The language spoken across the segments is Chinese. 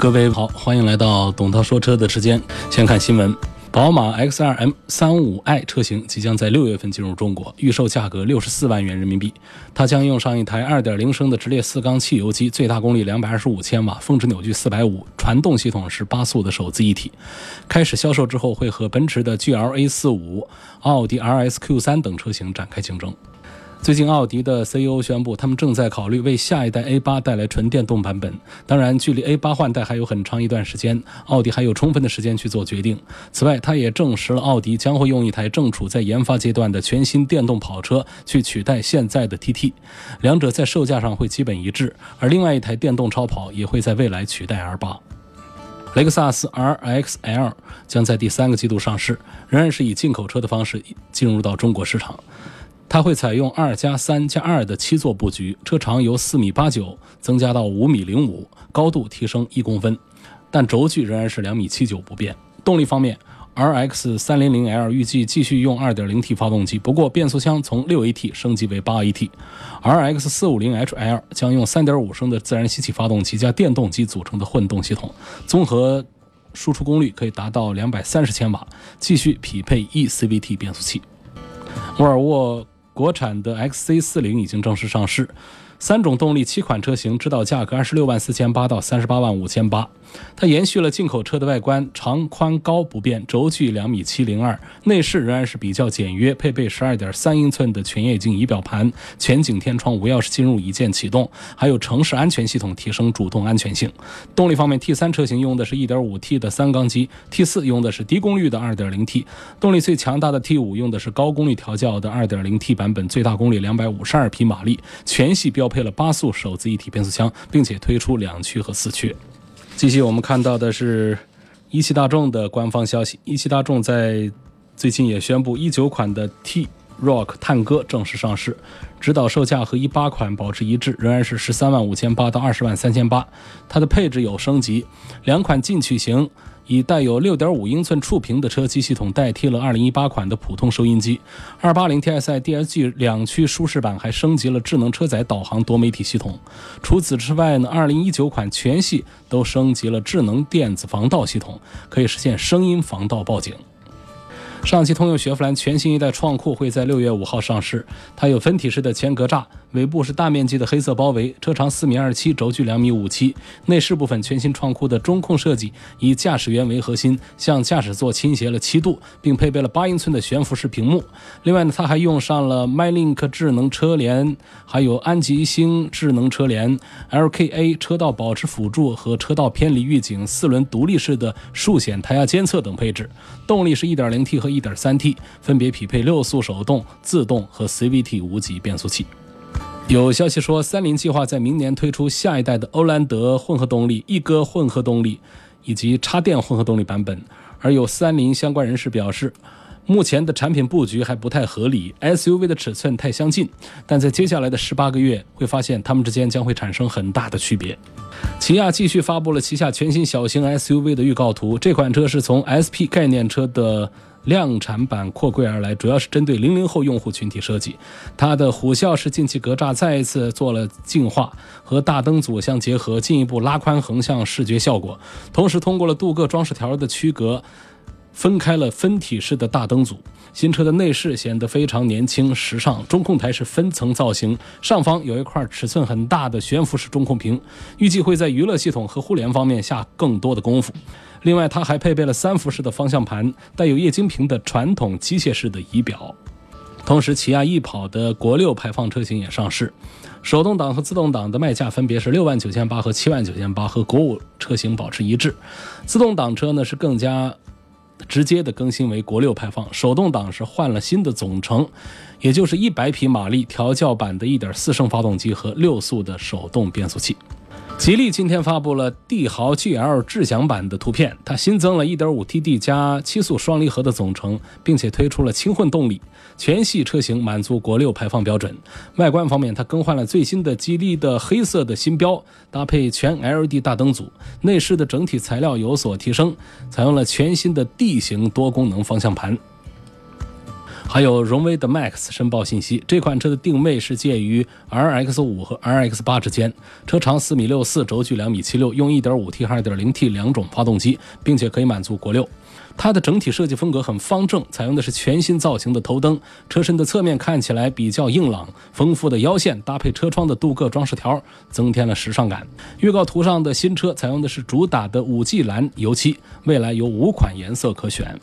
各位好，欢迎来到董涛说车的时间。先看新闻，宝马 X2 M35i 车型即将在六月份进入中国，预售价格六十四万元人民币。它将用上一台2.0升的直列四缸汽油机，最大功率两百二十五千瓦，峰值扭矩四百五，传动系统是八速的手自一体。开始销售之后，会和奔驰的 GLA45、奥迪 RSQ3 等车型展开竞争。最近，奥迪的 CEO 宣布，他们正在考虑为下一代 A8 带来纯电动版本。当然，距离 A8 换代还有很长一段时间，奥迪还有充分的时间去做决定。此外，他也证实了奥迪将会用一台正处在研发阶段的全新电动跑车去取代现在的 TT，两者在售价上会基本一致。而另外一台电动超跑也会在未来取代 R8。雷克萨斯 RX-L 将在第三个季度上市，仍然是以进口车的方式进入到中国市场。它会采用二加三加二的七座布局，车长由四米八九增加到五米零五，高度提升一公分，但轴距仍然是两米七九不变。动力方面，RX 三零零 L 预计继续用二点零 T 发动机，不过变速箱从六 AT 升级为八 AT；RX 四五零 HL 将用三点五升的自然吸气发动机加电动机组成的混动系统，综合输出功率可以达到两百三十千瓦，继续匹配 eCVT 变速器。沃尔沃。国产的 X C 四零已经正式上市，三种动力七款车型，指导价格二十六万四千八到三十八万五千八。它延续了进口车的外观，长宽高不变，轴距两米七零二，内饰仍然是比较简约，配备十二点三英寸的全液晶仪表盘，全景天窗，无钥匙进入，一键启动，还有城市安全系统，提升主动安全性。动力方面，T 三车型用的是一点五 T 的三缸机，T 四用的是低功率的二点零 T，动力最强大的 T 五用的是高功率调教的二点零 T 版本，最大功率两百五十二匹马力，全系标配了八速手自一体变速箱，并且推出两驱和四驱。继续，我们看到的是一汽大众的官方消息。一汽大众在最近也宣布，一九款的 T Rock 探歌正式上市，指导售价和一八款保持一致，仍然是十三万五千八到二十万三千八。它的配置有升级，两款进取型。以带有6.5英寸触屏的车机系统代替了2018款的普通收音机，280 TSI DSG 两驱舒适版还升级了智能车载导航多媒体系统。除此之外呢，2019款全系都升级了智能电子防盗系统，可以实现声音防盗报警。上汽通用雪佛兰全新一代创酷会在六月五号上市，它有分体式的前格栅，尾部是大面积的黑色包围，车长四米二七，轴距两米五七。内饰部分，全新创酷的中控设计以驾驶员为核心，向驾驶座倾斜了七度，并配备了八英寸的悬浮式屏幕。另外呢，它还用上了 MyLink 智能车联，还有安吉星智能车联、LKA 车道保持辅助和车道偏离预警、四轮独立式的数显胎压监测等配置。动力是一点零 T 和。一点三 T 分别匹配六速手动、自动和 CVT 无级变速器。有消息说，三菱计划在明年推出下一代的欧蓝德混合动力、一哥混合动力以及插电混合动力版本。而有三菱相关人士表示，目前的产品布局还不太合理，SUV 的尺寸太相近，但在接下来的十八个月会发现它们之间将会产生很大的区别。起亚继续发布了旗下全新小型 SUV 的预告图，这款车是从 SP 概念车的。量产版扩柜而来，主要是针对零零后用户群体设计。它的虎啸式进气格栅再一次做了净化，和大灯组相结合，进一步拉宽横向视觉效果。同时，通过了镀铬装饰条的区隔，分开了分体式的大灯组。新车的内饰显得非常年轻时尚，中控台是分层造型，上方有一块尺寸很大的悬浮式中控屏，预计会在娱乐系统和互联方面下更多的功夫。另外，它还配备了三辐式的方向盘，带有液晶屏的传统机械式的仪表。同时，起亚翼跑的国六排放车型也上市，手动挡和自动挡的卖价分别是六万九千八和七万九千八，和国五车型保持一致。自动挡车呢是更加。直接的更新为国六排放，手动挡是换了新的总成，也就是一百匹马力调教版的一点四升发动机和六速的手动变速器。吉利今天发布了帝豪 GL 智享版的图片，它新增了 1.5TD 加七速双离合的总成，并且推出了轻混动力，全系车型满足国六排放标准。外观方面，它更换了最新的吉利的黑色的新标，搭配全 LED 大灯组。内饰的整体材料有所提升，采用了全新的 D 型多功能方向盘。还有荣威的 Max 申报信息，这款车的定位是介于 RX 五和 RX 八之间，车长四米六四，轴距两米七六，用 1.5T 和 2.0T 两种发动机，并且可以满足国六。它的整体设计风格很方正，采用的是全新造型的头灯，车身的侧面看起来比较硬朗，丰富的腰线搭配车窗的镀铬装饰条，增添了时尚感。预告图上的新车采用的是主打的五 G 蓝油漆，未来有五款颜色可选。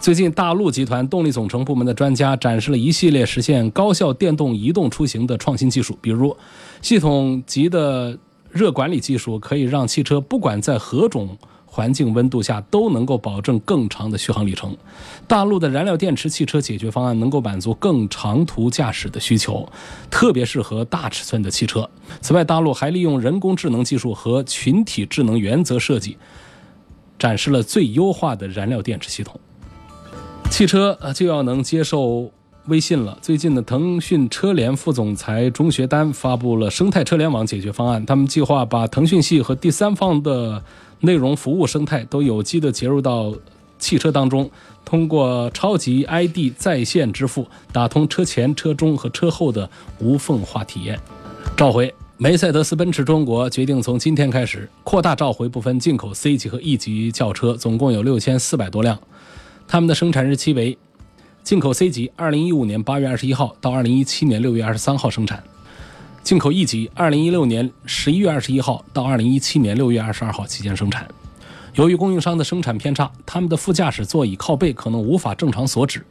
最近，大陆集团动力总成部门的专家展示了一系列实现高效电动移动出行的创新技术，比如系统级的热管理技术，可以让汽车不管在何种环境温度下都能够保证更长的续航里程。大陆的燃料电池汽车解决方案能够满足更长途驾驶的需求，特别适合大尺寸的汽车。此外，大陆还利用人工智能技术和群体智能原则设计，展示了最优化的燃料电池系统。汽车啊就要能接受微信了。最近呢，腾讯车联副总裁钟学丹发布了生态车联网解决方案。他们计划把腾讯系和第三方的内容服务生态都有机的接入到汽车当中，通过超级 ID 在线支付，打通车前、车中和车后的无缝化体验。召回，梅赛德斯奔驰中国决定从今天开始扩大召回部分进口 C 级和 E 级轿车，总共有六千四百多辆。他们的生产日期为：进口 C 级，二零一五年八月二十一号到二零一七年六月二十三号生产；进口 E 级，二零一六年十一月二十一号到二零一七年六月二十二号期间生产。由于供应商的生产偏差，他们的副驾驶座椅靠背可能无法正常锁止。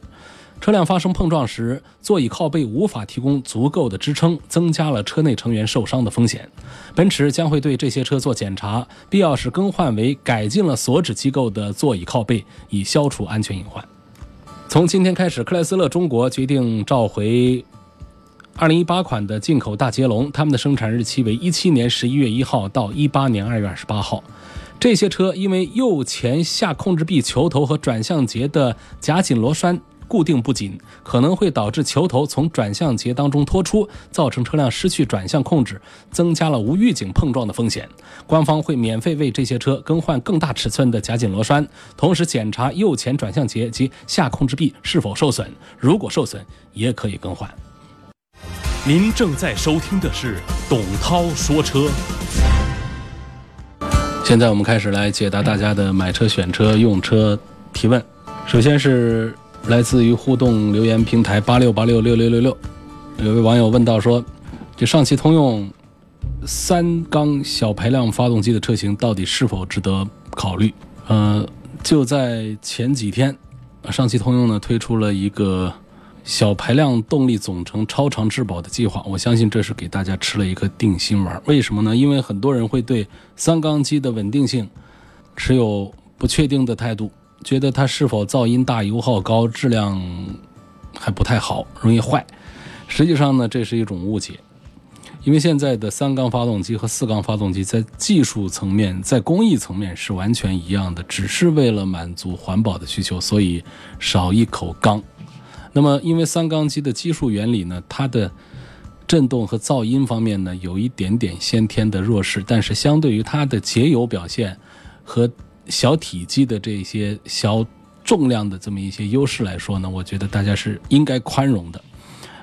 车辆发生碰撞时，座椅靠背无法提供足够的支撑，增加了车内成员受伤的风险。奔驰将会对这些车做检查，必要时更换为改进了锁止机构的座椅靠背，以消除安全隐患。从今天开始，克莱斯勒中国决定召回2018款的进口大捷龙，他们的生产日期为17年11月1号到18年2月28号。这些车因为右前下控制臂球头和转向节的夹紧螺栓。固定不紧，可能会导致球头从转向节当中脱出，造成车辆失去转向控制，增加了无预警碰撞的风险。官方会免费为这些车更换更大尺寸的夹紧螺栓，同时检查右前转向节及下控制臂是否受损，如果受损也可以更换。您正在收听的是董涛说车。现在我们开始来解答大家的买车、选车、用车提问。首先是。来自于互动留言平台八六八六六六六六，有位网友问到说：“这上汽通用三缸小排量发动机的车型到底是否值得考虑？”呃，就在前几天，上汽通用呢推出了一个小排量动力总成超长质保的计划，我相信这是给大家吃了一颗定心丸。为什么呢？因为很多人会对三缸机的稳定性持有不确定的态度。觉得它是否噪音大、油耗高、质量还不太好，容易坏。实际上呢，这是一种误解，因为现在的三缸发动机和四缸发动机在技术层面、在工艺层面是完全一样的，只是为了满足环保的需求，所以少一口缸。那么，因为三缸机的基数原理呢，它的震动和噪音方面呢，有一点点先天的弱势，但是相对于它的节油表现和小体积的这些小重量的这么一些优势来说呢，我觉得大家是应该宽容的。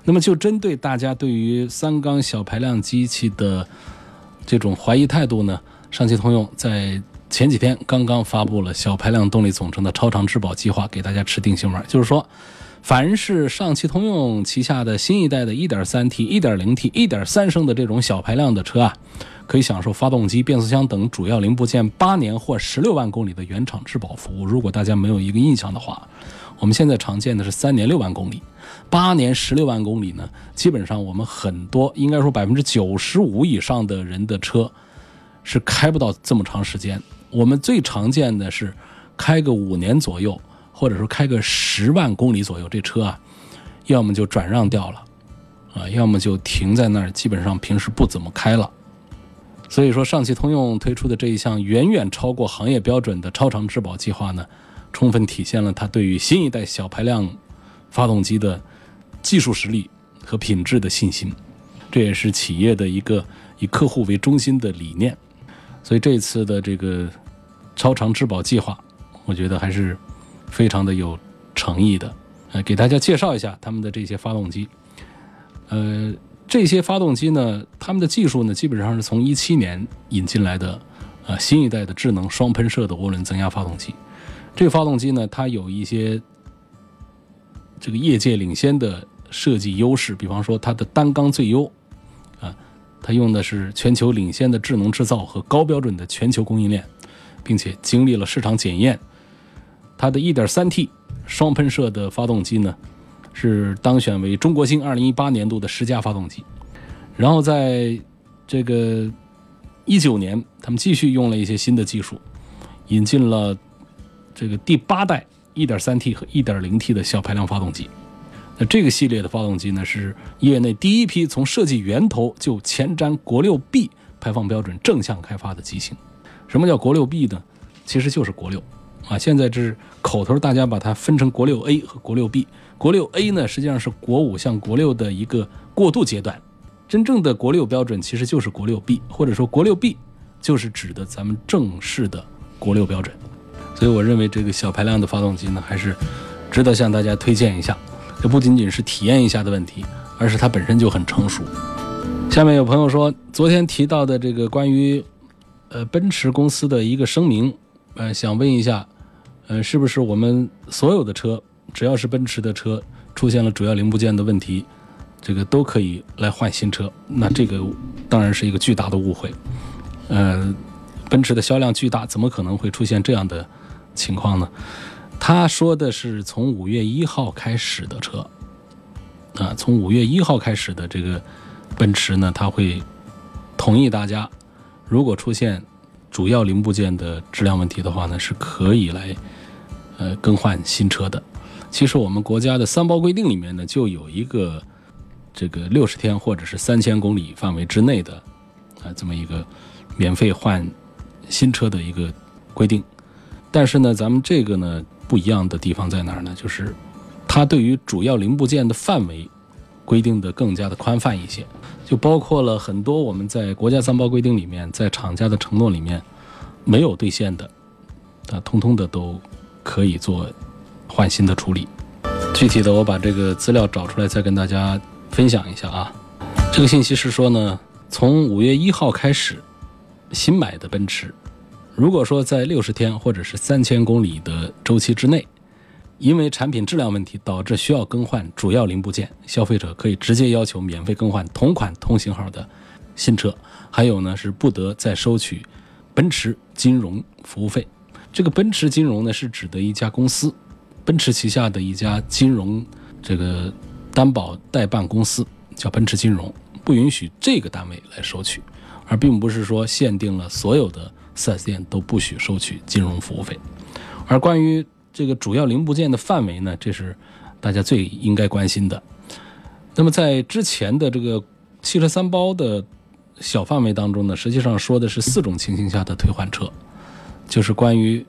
那么就针对大家对于三缸小排量机器的这种怀疑态度呢，上汽通用在前几天刚刚发布了小排量动力总成的超长质保计划，给大家吃定心丸，就是说。凡是上汽通用旗下的新一代的 1.3T、1.0T、1.3升的这种小排量的车啊，可以享受发动机、变速箱等主要零部件八年或十六万公里的原厂质保服务。如果大家没有一个印象的话，我们现在常见的是三年六万公里，八年十六万公里呢，基本上我们很多应该说百分之九十五以上的人的车是开不到这么长时间。我们最常见的是开个五年左右。或者说开个十万公里左右，这车啊，要么就转让掉了，啊，要么就停在那儿，基本上平时不怎么开了。所以说，上汽通用推出的这一项远远超过行业标准的超长质保计划呢，充分体现了它对于新一代小排量发动机的技术实力和品质的信心。这也是企业的一个以客户为中心的理念。所以这次的这个超长质保计划，我觉得还是非常的有诚意的。呃，给大家介绍一下他们的这些发动机。呃，这些发动机呢，他们的技术呢，基本上是从一七年引进来的，呃，新一代的智能双喷射的涡轮增压发动机。这个发动机呢，它有一些这个业界领先的设计优势，比方说它的单缸最优，啊，它用的是全球领先的智能制造和高标准的全球供应链，并且经历了市场检验。它的 1.3T 双喷射的发动机呢，是当选为中国星2018年度的十佳发动机。然后在这个19年，他们继续用了一些新的技术，引进了这个第八代 1.3T 和 1.0T 的小排量发动机。那这个系列的发动机呢，是业内第一批从设计源头就前瞻国六 B 排放标准正向开发的机型。什么叫国六 B 呢？其实就是国六。啊，现在是口头，大家把它分成国六 A 和国六 B。国六 A 呢，实际上是国五向国六的一个过渡阶段。真正的国六标准其实就是国六 B，或者说国六 B 就是指的咱们正式的国六标准。所以我认为这个小排量的发动机呢，还是值得向大家推荐一下。这不仅仅是体验一下的问题，而是它本身就很成熟。下面有朋友说，昨天提到的这个关于呃奔驰公司的一个声明，呃，想问一下。呃，是不是我们所有的车，只要是奔驰的车出现了主要零部件的问题，这个都可以来换新车？那这个当然是一个巨大的误会。呃，奔驰的销量巨大，怎么可能会出现这样的情况呢？他说的是从五月一号开始的车，啊，从五月一号开始的这个奔驰呢，他会同意大家，如果出现主要零部件的质量问题的话呢，是可以来。呃，更换新车的，其实我们国家的三包规定里面呢，就有一个这个六十天或者是三千公里范围之内的啊，这么一个免费换新车的一个规定。但是呢，咱们这个呢不一样的地方在哪儿呢？就是它对于主要零部件的范围规定的更加的宽泛一些，就包括了很多我们在国家三包规定里面，在厂家的承诺里面没有兑现的啊，通通的都。可以做换新的处理，具体的我把这个资料找出来再跟大家分享一下啊。这个信息是说呢，从五月一号开始，新买的奔驰，如果说在六十天或者是三千公里的周期之内，因为产品质量问题导致需要更换主要零部件，消费者可以直接要求免费更换同款同型号的新车，还有呢是不得再收取奔驰金融服务费。这个奔驰金融呢，是指的一家公司，奔驰旗下的一家金融这个担保代办公司叫奔驰金融，不允许这个单位来收取，而并不是说限定了所有的 4S 店都不许收取金融服务费。而关于这个主要零部件的范围呢，这是大家最应该关心的。那么在之前的这个汽车三包的小范围当中呢，实际上说的是四种情形下的退换车。就是关于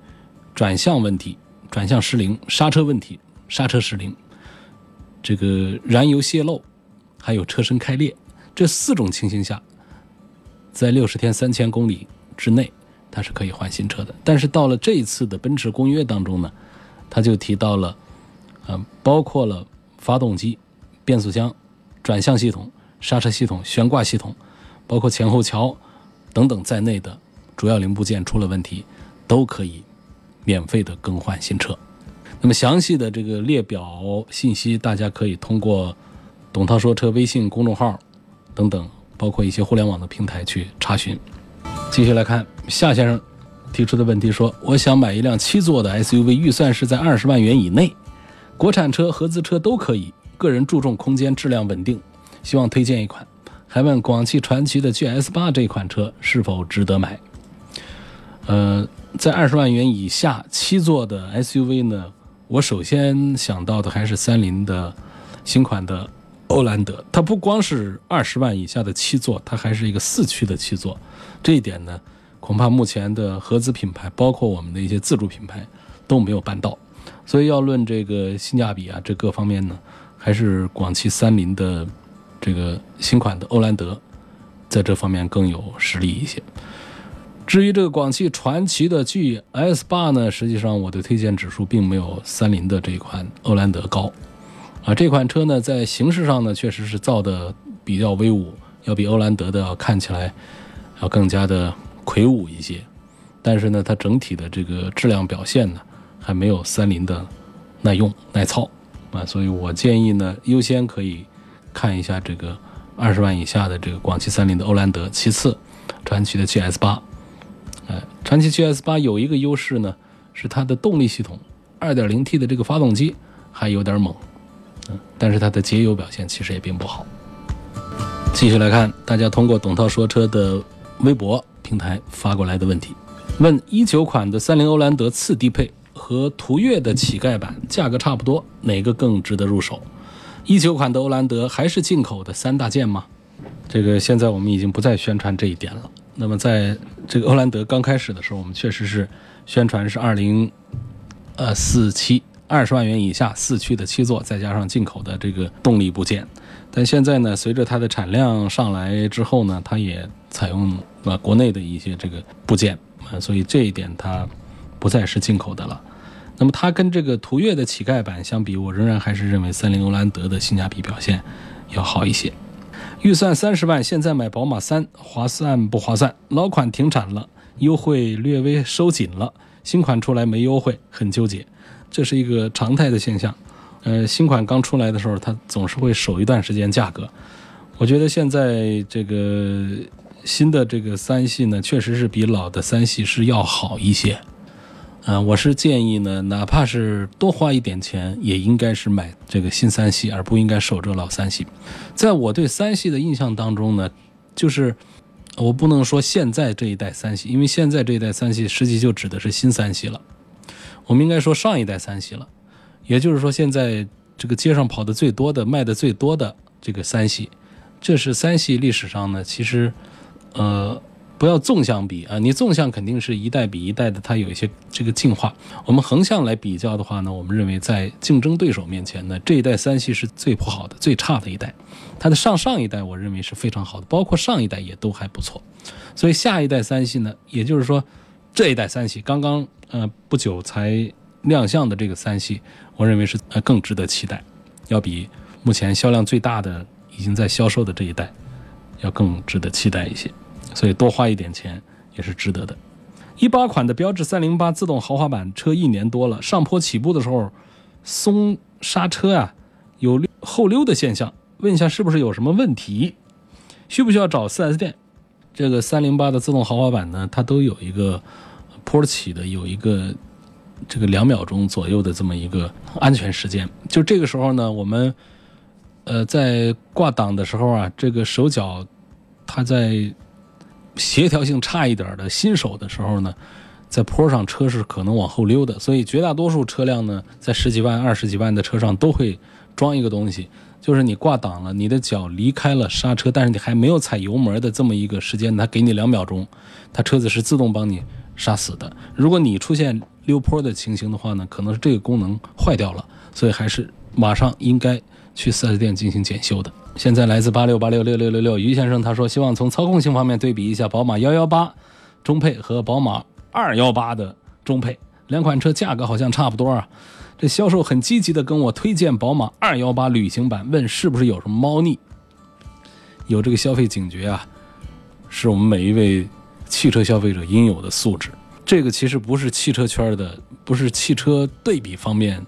转向问题、转向失灵、刹车问题、刹车失灵，这个燃油泄漏，还有车身开裂这四种情形下，在六十天三千公里之内，它是可以换新车的。但是到了这一次的奔驰公约当中呢，他就提到了，嗯，包括了发动机、变速箱、转向系统、刹车系统、悬挂系统，包括前后桥等等在内的主要零部件出了问题。都可以免费的更换新车。那么详细的这个列表信息，大家可以通过“董涛说车”微信公众号等等，包括一些互联网的平台去查询。继续来看夏先生提出的问题，说：“我想买一辆七座的 SUV，预算是在二十万元以内，国产车、合资车都可以。个人注重空间、质量稳定，希望推荐一款。还问广汽传祺的 GS 八这款车是否值得买？”呃。在二十万元以下七座的 SUV 呢，我首先想到的还是三菱的新款的欧蓝德，它不光是二十万以下的七座，它还是一个四驱的七座。这一点呢，恐怕目前的合资品牌，包括我们的一些自主品牌都没有办到。所以要论这个性价比啊，这各方面呢，还是广汽三菱的这个新款的欧蓝德，在这方面更有实力一些。至于这个广汽传祺的 GS 八呢，实际上我的推荐指数并没有三菱的这款欧蓝德高。啊，这款车呢，在形式上呢，确实是造的比较威武，要比欧蓝德的看起来要更加的魁梧一些。但是呢，它整体的这个质量表现呢，还没有三菱的耐用耐操啊。所以我建议呢，优先可以看一下这个二十万以下的这个广汽三菱的欧蓝德，其次传祺的 GS 八。传祺 GS 八有一个优势呢，是它的动力系统，二点零 T 的这个发动机还有点猛。嗯但是它的节油表现其实也并不好。继续来看，大家通过董涛说车的微博平台发过来的问题：问一九款的三菱欧蓝德次低配和途岳的乞丐版价格差不多，哪个更值得入手？一九款的欧蓝德还是进口的三大件吗？这个现在我们已经不再宣传这一点了。那么在这个欧蓝德刚开始的时候，我们确实是宣传是二零呃四七。二十万元以下四驱的七座，再加上进口的这个动力部件，但现在呢，随着它的产量上来之后呢，它也采用了国内的一些这个部件啊，所以这一点它不再是进口的了。那么它跟这个途岳的乞丐版相比，我仍然还是认为三菱欧蓝德的性价比表现要好一些。预算三十万，现在买宝马三划算不划算？老款停产了，优惠略微收紧了，新款出来没优惠，很纠结。这是一个常态的现象，呃，新款刚出来的时候，它总是会守一段时间价格。我觉得现在这个新的这个三系呢，确实是比老的三系是要好一些。嗯，我是建议呢，哪怕是多花一点钱，也应该是买这个新三系，而不应该守着老三系。在我对三系的印象当中呢，就是我不能说现在这一代三系，因为现在这一代三系实际就指的是新三系了。我们应该说上一代三系了，也就是说现在这个街上跑的最多的、卖的最多的这个三系，这是三系历史上呢，其实，呃，不要纵向比啊，你纵向肯定是一代比一代的，它有一些这个进化。我们横向来比较的话呢，我们认为在竞争对手面前呢，这一代三系是最不好的、最差的一代。它的上上一代我认为是非常好的，包括上一代也都还不错。所以下一代三系呢，也就是说这一代三系刚刚。呃，不久才亮相的这个三系，我认为是呃更值得期待，要比目前销量最大的已经在销售的这一代要更值得期待一些，所以多花一点钱也是值得的。一八款的标致三零八自动豪华版车一年多了，上坡起步的时候松刹车啊，有后溜的现象，问一下是不是有什么问题？需不需要找四 S 店？这个三零八的自动豪华版呢，它都有一个。坡起的有一个这个两秒钟左右的这么一个安全时间，就这个时候呢，我们呃在挂档的时候啊，这个手脚它在协调性差一点的新手的时候呢，在坡上车是可能往后溜的，所以绝大多数车辆呢，在十几万、二十几万的车上都会装一个东西，就是你挂档了，你的脚离开了刹车，但是你还没有踩油门的这么一个时间，它给你两秒钟，它车子是自动帮你。杀死的。如果你出现溜坡的情形的话呢，可能是这个功能坏掉了，所以还是马上应该去 4S 店进行检修的。现在来自八六八六六六六六于先生他说，希望从操控性方面对比一下宝马幺幺八中配和宝马二幺八的中配，两款车价格好像差不多啊。这销售很积极的跟我推荐宝马二幺八旅行版，问是不是有什么猫腻？有这个消费警觉啊，是我们每一位。汽车消费者应有的素质，这个其实不是汽车圈的，不是汽车对比方面，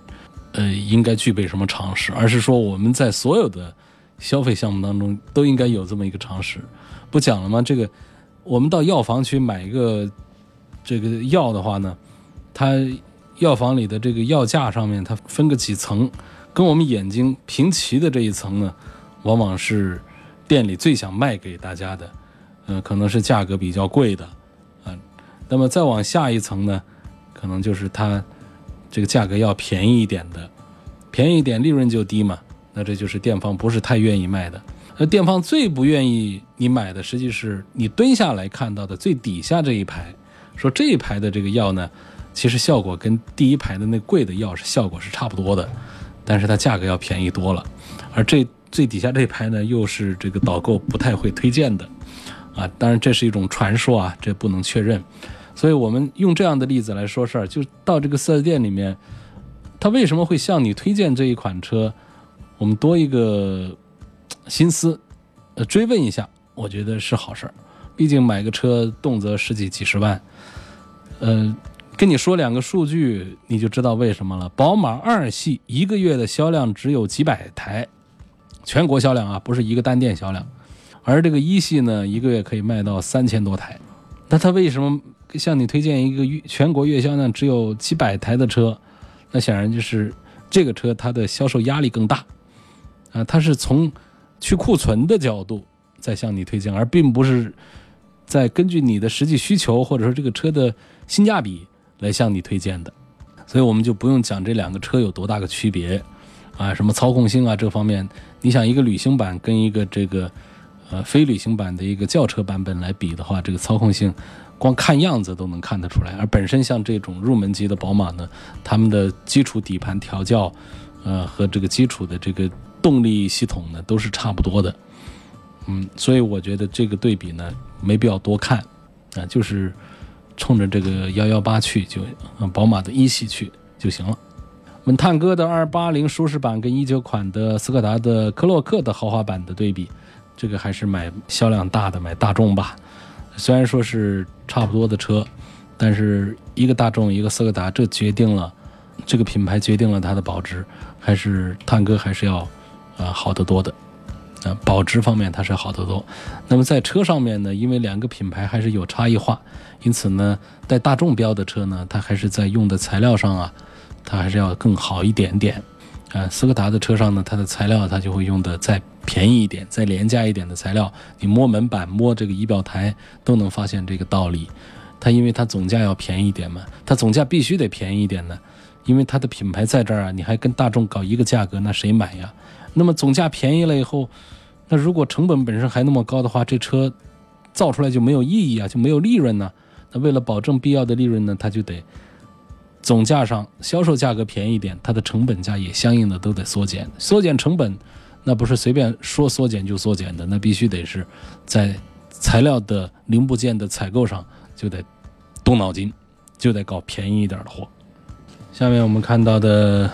呃，应该具备什么常识，而是说我们在所有的消费项目当中都应该有这么一个常识。不讲了吗？这个我们到药房去买一个这个药的话呢，它药房里的这个药架上面它分个几层，跟我们眼睛平齐的这一层呢，往往是店里最想卖给大家的。嗯，可能是价格比较贵的，啊，那么再往下一层呢，可能就是它这个价格要便宜一点的，便宜一点利润就低嘛，那这就是店方不是太愿意卖的。那店方最不愿意你买的，实际是你蹲下来看到的最底下这一排，说这一排的这个药呢，其实效果跟第一排的那贵的药是效果是差不多的，但是它价格要便宜多了。而这最底下这一排呢，又是这个导购不太会推荐的，啊，当然这是一种传说啊，这不能确认。所以我们用这样的例子来说事儿，就到这个四 S 店里面，他为什么会向你推荐这一款车？我们多一个心思，呃，追问一下，我觉得是好事儿。毕竟买个车动辄十几几十万，呃，跟你说两个数据，你就知道为什么了。宝马二系一个月的销量只有几百台，全国销量啊，不是一个单店销量。而这个一系呢，一个月可以卖到三千多台。那它为什么向你推荐一个月全国月销量只有几百台的车？那显然就是这个车它的销售压力更大。啊，它是从去库存的角度在向你推荐，而并不是在根据你的实际需求或者说这个车的性价比来向你推荐的。所以我们就不用讲这两个车有多大个区别啊，什么操控性啊这方面，你想一个旅行版跟一个这个呃非旅行版的一个轿车版本来比的话，这个操控性光看样子都能看得出来。而本身像这种入门级的宝马呢，他们的基础底盘调教，呃和这个基础的这个。动力系统呢都是差不多的，嗯，所以我觉得这个对比呢没必要多看，啊，就是冲着这个幺幺八去就，宝马的一系去就行了。我们探戈的二八零舒适版跟一九款的斯柯达的科洛克的豪华版的对比，这个还是买销量大的买大众吧。虽然说是差不多的车，但是一个大众一个斯柯达，这决定了这个品牌决定了它的保值，还是探戈还是要。啊，好得多的，啊，保值方面它是好得多。那么在车上面呢，因为两个品牌还是有差异化，因此呢，带大众标的车呢，它还是在用的材料上啊，它还是要更好一点点。啊，斯柯达的车上呢，它的材料它就会用的再便宜一点、再廉价一点的材料。你摸门板、摸这个仪表台都能发现这个道理。它因为它总价要便宜一点嘛，它总价必须得便宜一点呢，因为它的品牌在这儿啊，你还跟大众搞一个价格，那谁买呀？那么总价便宜了以后，那如果成本本身还那么高的话，这车造出来就没有意义啊，就没有利润呢。那为了保证必要的利润呢，它就得总价上销售价格便宜一点，它的成本价也相应的都得缩减。缩减成本，那不是随便说缩减就缩减的，那必须得是在材料的零部件的采购上就得动脑筋，就得搞便宜一点的货。下面我们看到的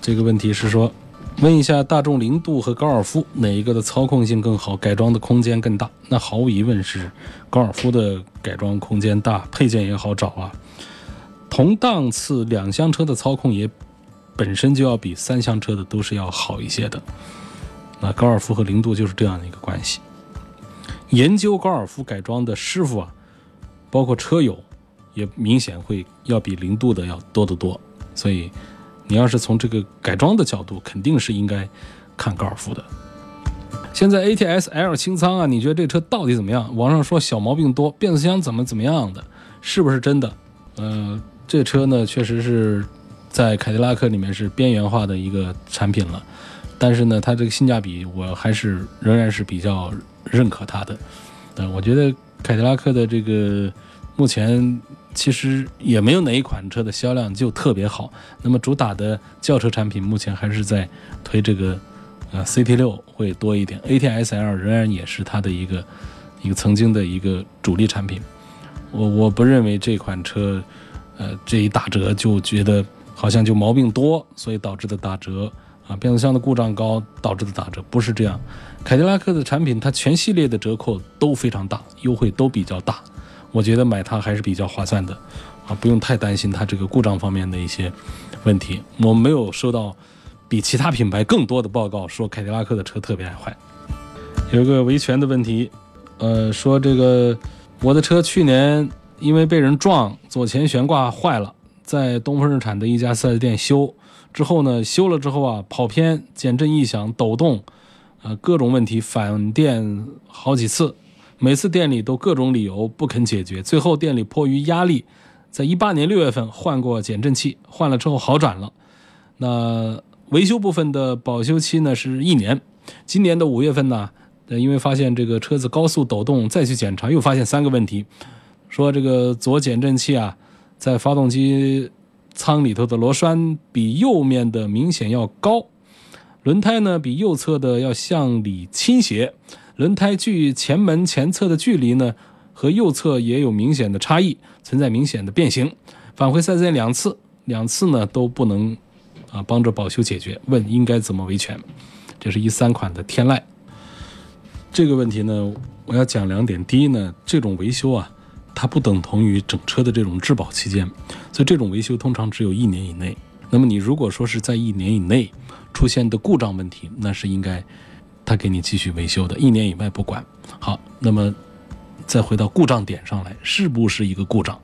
这个问题是说。问一下，大众凌渡和高尔夫哪一个的操控性更好，改装的空间更大？那毫无疑问是高尔夫的改装空间大，配件也好找啊。同档次两厢车的操控也本身就要比三厢车的都是要好一些的。那高尔夫和凌渡就是这样的一个关系。研究高尔夫改装的师傅啊，包括车友，也明显会要比凌渡的要多得多，所以。你要是从这个改装的角度，肯定是应该看高尔夫的。现在 ATS L 清仓啊，你觉得这车到底怎么样？网上说小毛病多，变速箱怎么怎么样的，是不是真的？呃，这车呢，确实是在凯迪拉克里面是边缘化的一个产品了。但是呢，它这个性价比，我还是仍然是比较认可它的。呃，我觉得凯迪拉克的这个目前。其实也没有哪一款车的销量就特别好。那么主打的轿车产品目前还是在推这个，呃，CT 六会多一点，ATS L 仍然也是它的一个一个曾经的一个主力产品。我我不认为这款车，呃，这一打折就觉得好像就毛病多，所以导致的打折啊，变速箱的故障高导致的打折不是这样。凯迪拉克的产品它全系列的折扣都非常大，优惠都比较大。我觉得买它还是比较划算的，啊，不用太担心它这个故障方面的一些问题。我没有收到比其他品牌更多的报告说凯迪拉克的车特别爱坏。有一个维权的问题，呃，说这个我的车去年因为被人撞，左前悬挂坏了，在东风日产的一家 4S 店修，之后呢，修了之后啊，跑偏、减震异响、抖动，呃，各种问题，返店好几次。每次店里都各种理由不肯解决，最后店里迫于压力，在一八年六月份换过减震器，换了之后好转了。那维修部分的保修期呢是一年。今年的五月份呢，因为发现这个车子高速抖动，再去检查，又发现三个问题，说这个左减震器啊，在发动机舱里头的螺栓比右面的明显要高，轮胎呢比右侧的要向里倾斜，轮胎距前门前侧的距离呢和右侧也有明显的差异，存在明显的变形。返回 4S 店两次，两次呢都不能啊帮着保修解决，问应该怎么维权？这是一三款的天籁。这个问题呢，我要讲两点。第一呢，这种维修啊，它不等同于整车的这种质保期间，所以这种维修通常只有一年以内。那么你如果说是在一年以内出现的故障问题，那是应该他给你继续维修的，一年以外不管。好，那么再回到故障点上来，是不是一个故障？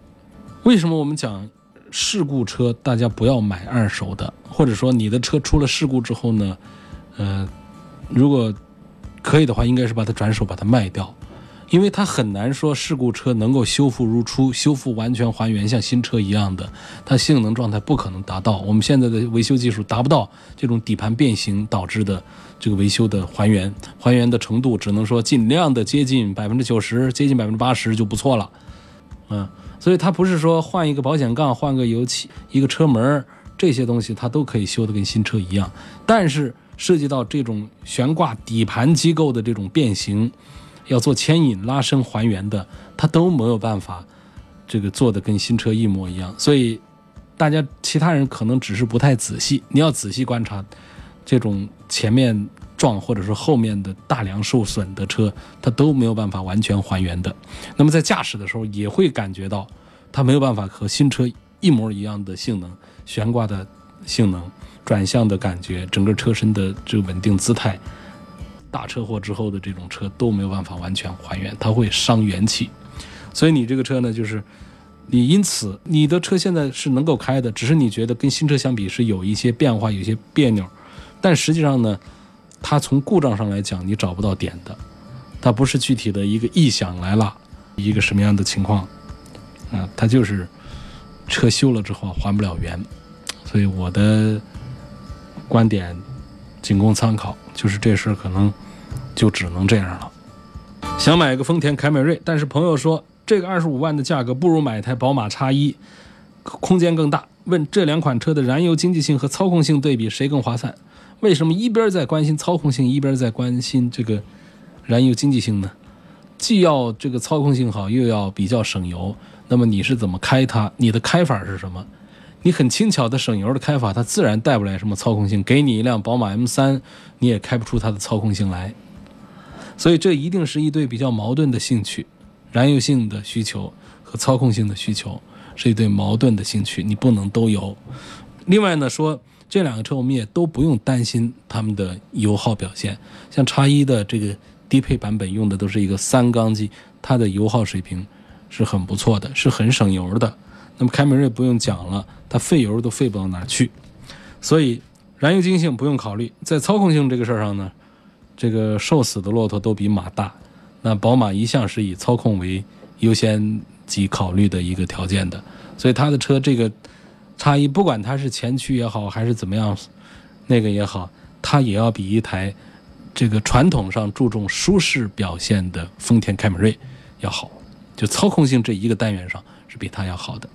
为什么我们讲事故车大家不要买二手的，或者说你的车出了事故之后呢，呃，如果可以的话，应该是把它转手把它卖掉，因为它很难说事故车能够修复如初，修复完全还原像新车一样的，它性能状态不可能达到。我们现在的维修技术达不到这种底盘变形导致的这个维修的还原，还原的程度只能说尽量的接近百分之九十，接近百分之八十就不错了，嗯。所以它不是说换一个保险杠、换个油漆、一个车门这些东西，它都可以修得跟新车一样。但是涉及到这种悬挂底盘机构的这种变形，要做牵引、拉伸、还原的，它都没有办法这个做的跟新车一模一样。所以大家其他人可能只是不太仔细，你要仔细观察这种前面。撞或者说后面的大梁受损的车，它都没有办法完全还原的。那么在驾驶的时候也会感觉到，它没有办法和新车一模一样的性能、悬挂的性能、转向的感觉、整个车身的这个稳定姿态。大车祸之后的这种车都没有办法完全还原，它会伤元气。所以你这个车呢，就是你因此你的车现在是能够开的，只是你觉得跟新车相比是有一些变化、有些别扭，但实际上呢。它从故障上来讲，你找不到点的，它不是具体的一个异响来了，一个什么样的情况，啊，它就是车修了之后还不了原，所以我的观点仅供参考，就是这事可能就只能这样了。想买个丰田凯美瑞，但是朋友说这个二十五万的价格不如买台宝马叉一，空间更大。问这两款车的燃油经济性和操控性对比，谁更划算？为什么一边在关心操控性，一边在关心这个燃油经济性呢？既要这个操控性好，又要比较省油。那么你是怎么开它？你的开法是什么？你很轻巧的省油的开法，它自然带不来什么操控性。给你一辆宝马 M3，你也开不出它的操控性来。所以这一定是一对比较矛盾的兴趣：燃油性的需求和操控性的需求是一对矛盾的兴趣，你不能都有。另外呢，说。这两个车我们也都不用担心它们的油耗表现，像叉一的这个低配版本用的都是一个三缸机，它的油耗水平是很不错的，是很省油的。那么凯美瑞不用讲了，它费油都费不到哪去，所以燃油经济性不用考虑。在操控性这个事儿上呢，这个瘦死的骆驼都比马大。那宝马一向是以操控为优先级考虑的一个条件的，所以它的车这个。差异不管它是前驱也好，还是怎么样，那个也好，它也要比一台这个传统上注重舒适表现的丰田凯美瑞要好。就操控性这一个单元上是比它要好的。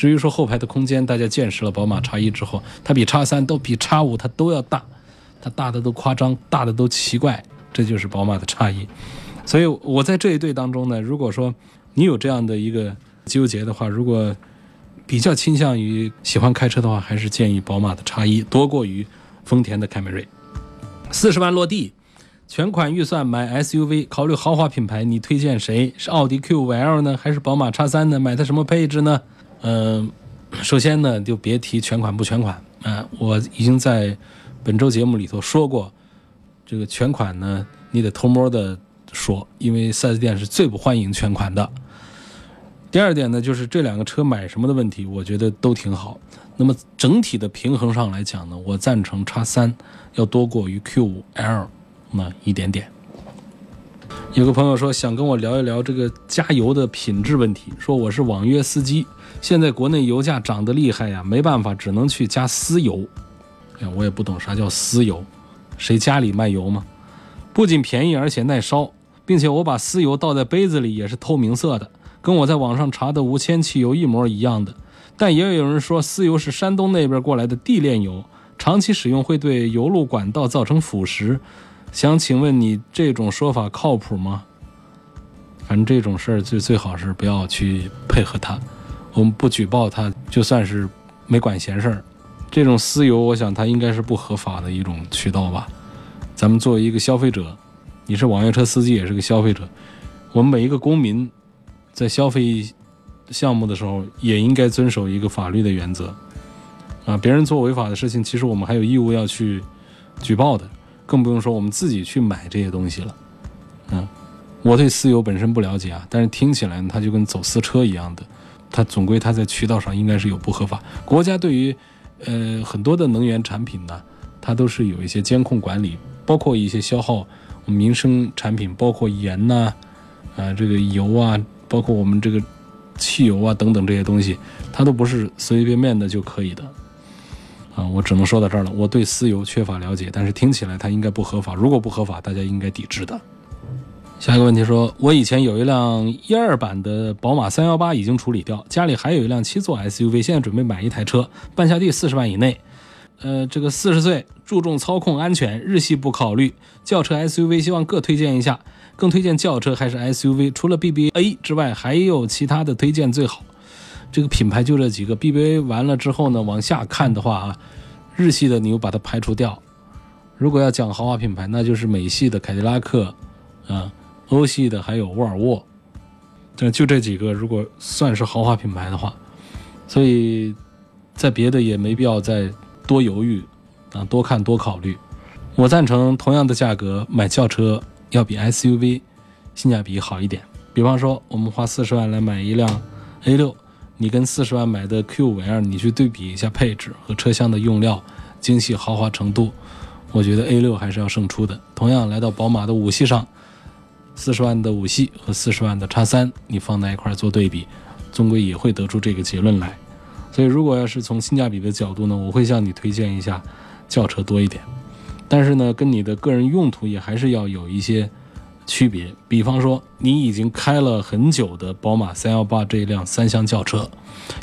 至于说后排的空间，大家见识了宝马叉一之后，它比叉三都比叉五它都要大，它大的都夸张，大的都奇怪，这就是宝马的差异。所以我在这一对当中呢，如果说你有这样的一个纠结的话，如果。比较倾向于喜欢开车的话，还是建议宝马的叉一多过于丰田的凯美瑞。四十万落地，全款预算买 SUV，考虑豪华品牌，你推荐谁？是奥迪 Q5L 呢，还是宝马叉三呢？买它什么配置呢？嗯，首先呢，就别提全款不全款。嗯，我已经在本周节目里头说过，这个全款呢，你得偷摸的说，因为 4S 店是最不欢迎全款的。第二点呢，就是这两个车买什么的问题，我觉得都挺好。那么整体的平衡上来讲呢，我赞成叉三要多过于 Q5L 那一点点。有个朋友说想跟我聊一聊这个加油的品质问题，说我是网约司机，现在国内油价涨得厉害呀，没办法，只能去加私油。哎，我也不懂啥叫私油，谁家里卖油吗？不仅便宜，而且耐烧，并且我把私油倒在杯子里也是透明色的，跟我在网上查的无铅汽油一模一样的。但也有人说私油是山东那边过来的地炼油，长期使用会对油路管道造成腐蚀。想请问你这种说法靠谱吗？反正这种事儿最最好是不要去配合他，我们不举报他，就算是没管闲事儿。这种私油，我想它应该是不合法的一种渠道吧。咱们作为一个消费者，你是网约车司机，也是个消费者，我们每一个公民在消费项目的时候，也应该遵守一个法律的原则。啊，别人做违法的事情，其实我们还有义务要去举报的，更不用说我们自己去买这些东西了。嗯，我对私油本身不了解啊，但是听起来它就跟走私车一样的，它总归它在渠道上应该是有不合法。国家对于呃，很多的能源产品呢，它都是有一些监控管理，包括一些消耗民生产品，包括盐呐，啊，这个油啊，包括我们这个汽油啊等等这些东西，它都不是随随便便的就可以的。啊，我只能说到这儿了。我对私油缺乏了解，但是听起来它应该不合法。如果不合法，大家应该抵制的。下一个问题说，我以前有一辆一二版的宝马三幺八已经处理掉，家里还有一辆七座 SUV，现在准备买一台车，半下地四十万以内。呃，这个四十岁，注重操控安全，日系不考虑，轿车 SUV 希望各推荐一下，更推荐轿车还是 SUV？除了 BBA 之外，还有其他的推荐最好。这个品牌就这几个，BBA 完了之后呢，往下看的话啊，日系的你又把它排除掉。如果要讲豪华品牌，那就是美系的凯迪拉克，啊。欧系的还有沃尔沃，这就这几个，如果算是豪华品牌的话，所以在别的也没必要再多犹豫啊，多看多考虑。我赞成同样的价格买轿车要比 SUV 性价比好一点。比方说，我们花四十万来买一辆 A6，你跟四十万买的 Q5L，你去对比一下配置和车厢的用料、精细豪华程度，我觉得 A6 还是要胜出的。同样来到宝马的五系上。四十万的五系和四十万的叉三，你放在一块做对比，终归也会得出这个结论来。所以，如果要是从性价比的角度呢，我会向你推荐一下轿车多一点。但是呢，跟你的个人用途也还是要有一些区别。比方说，你已经开了很久的宝马三幺八这一辆三厢轿车，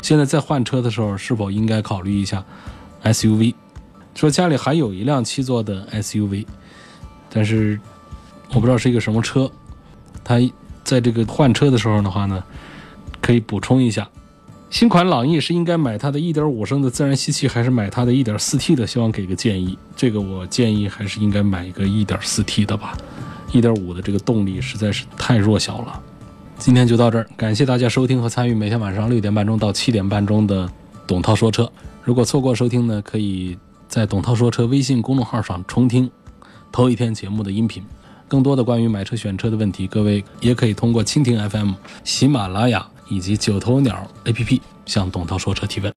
现在在换车的时候，是否应该考虑一下 SUV？说家里还有一辆七座的 SUV，但是我不知道是一个什么车。他在这个换车的时候的话呢，可以补充一下，新款朗逸是应该买它的1.5升的自然吸气，还是买它的 1.4T 的？希望给个建议。这个我建议还是应该买一个 1.4T 的吧，1.5的这个动力实在是太弱小了。今天就到这儿，感谢大家收听和参与每天晚上六点半钟到七点半钟的董涛说车。如果错过收听呢，可以在董涛说车微信公众号上重听头一天节目的音频。更多的关于买车选车的问题，各位也可以通过蜻蜓 FM、喜马拉雅以及九头鸟 APP 向董涛说车提问。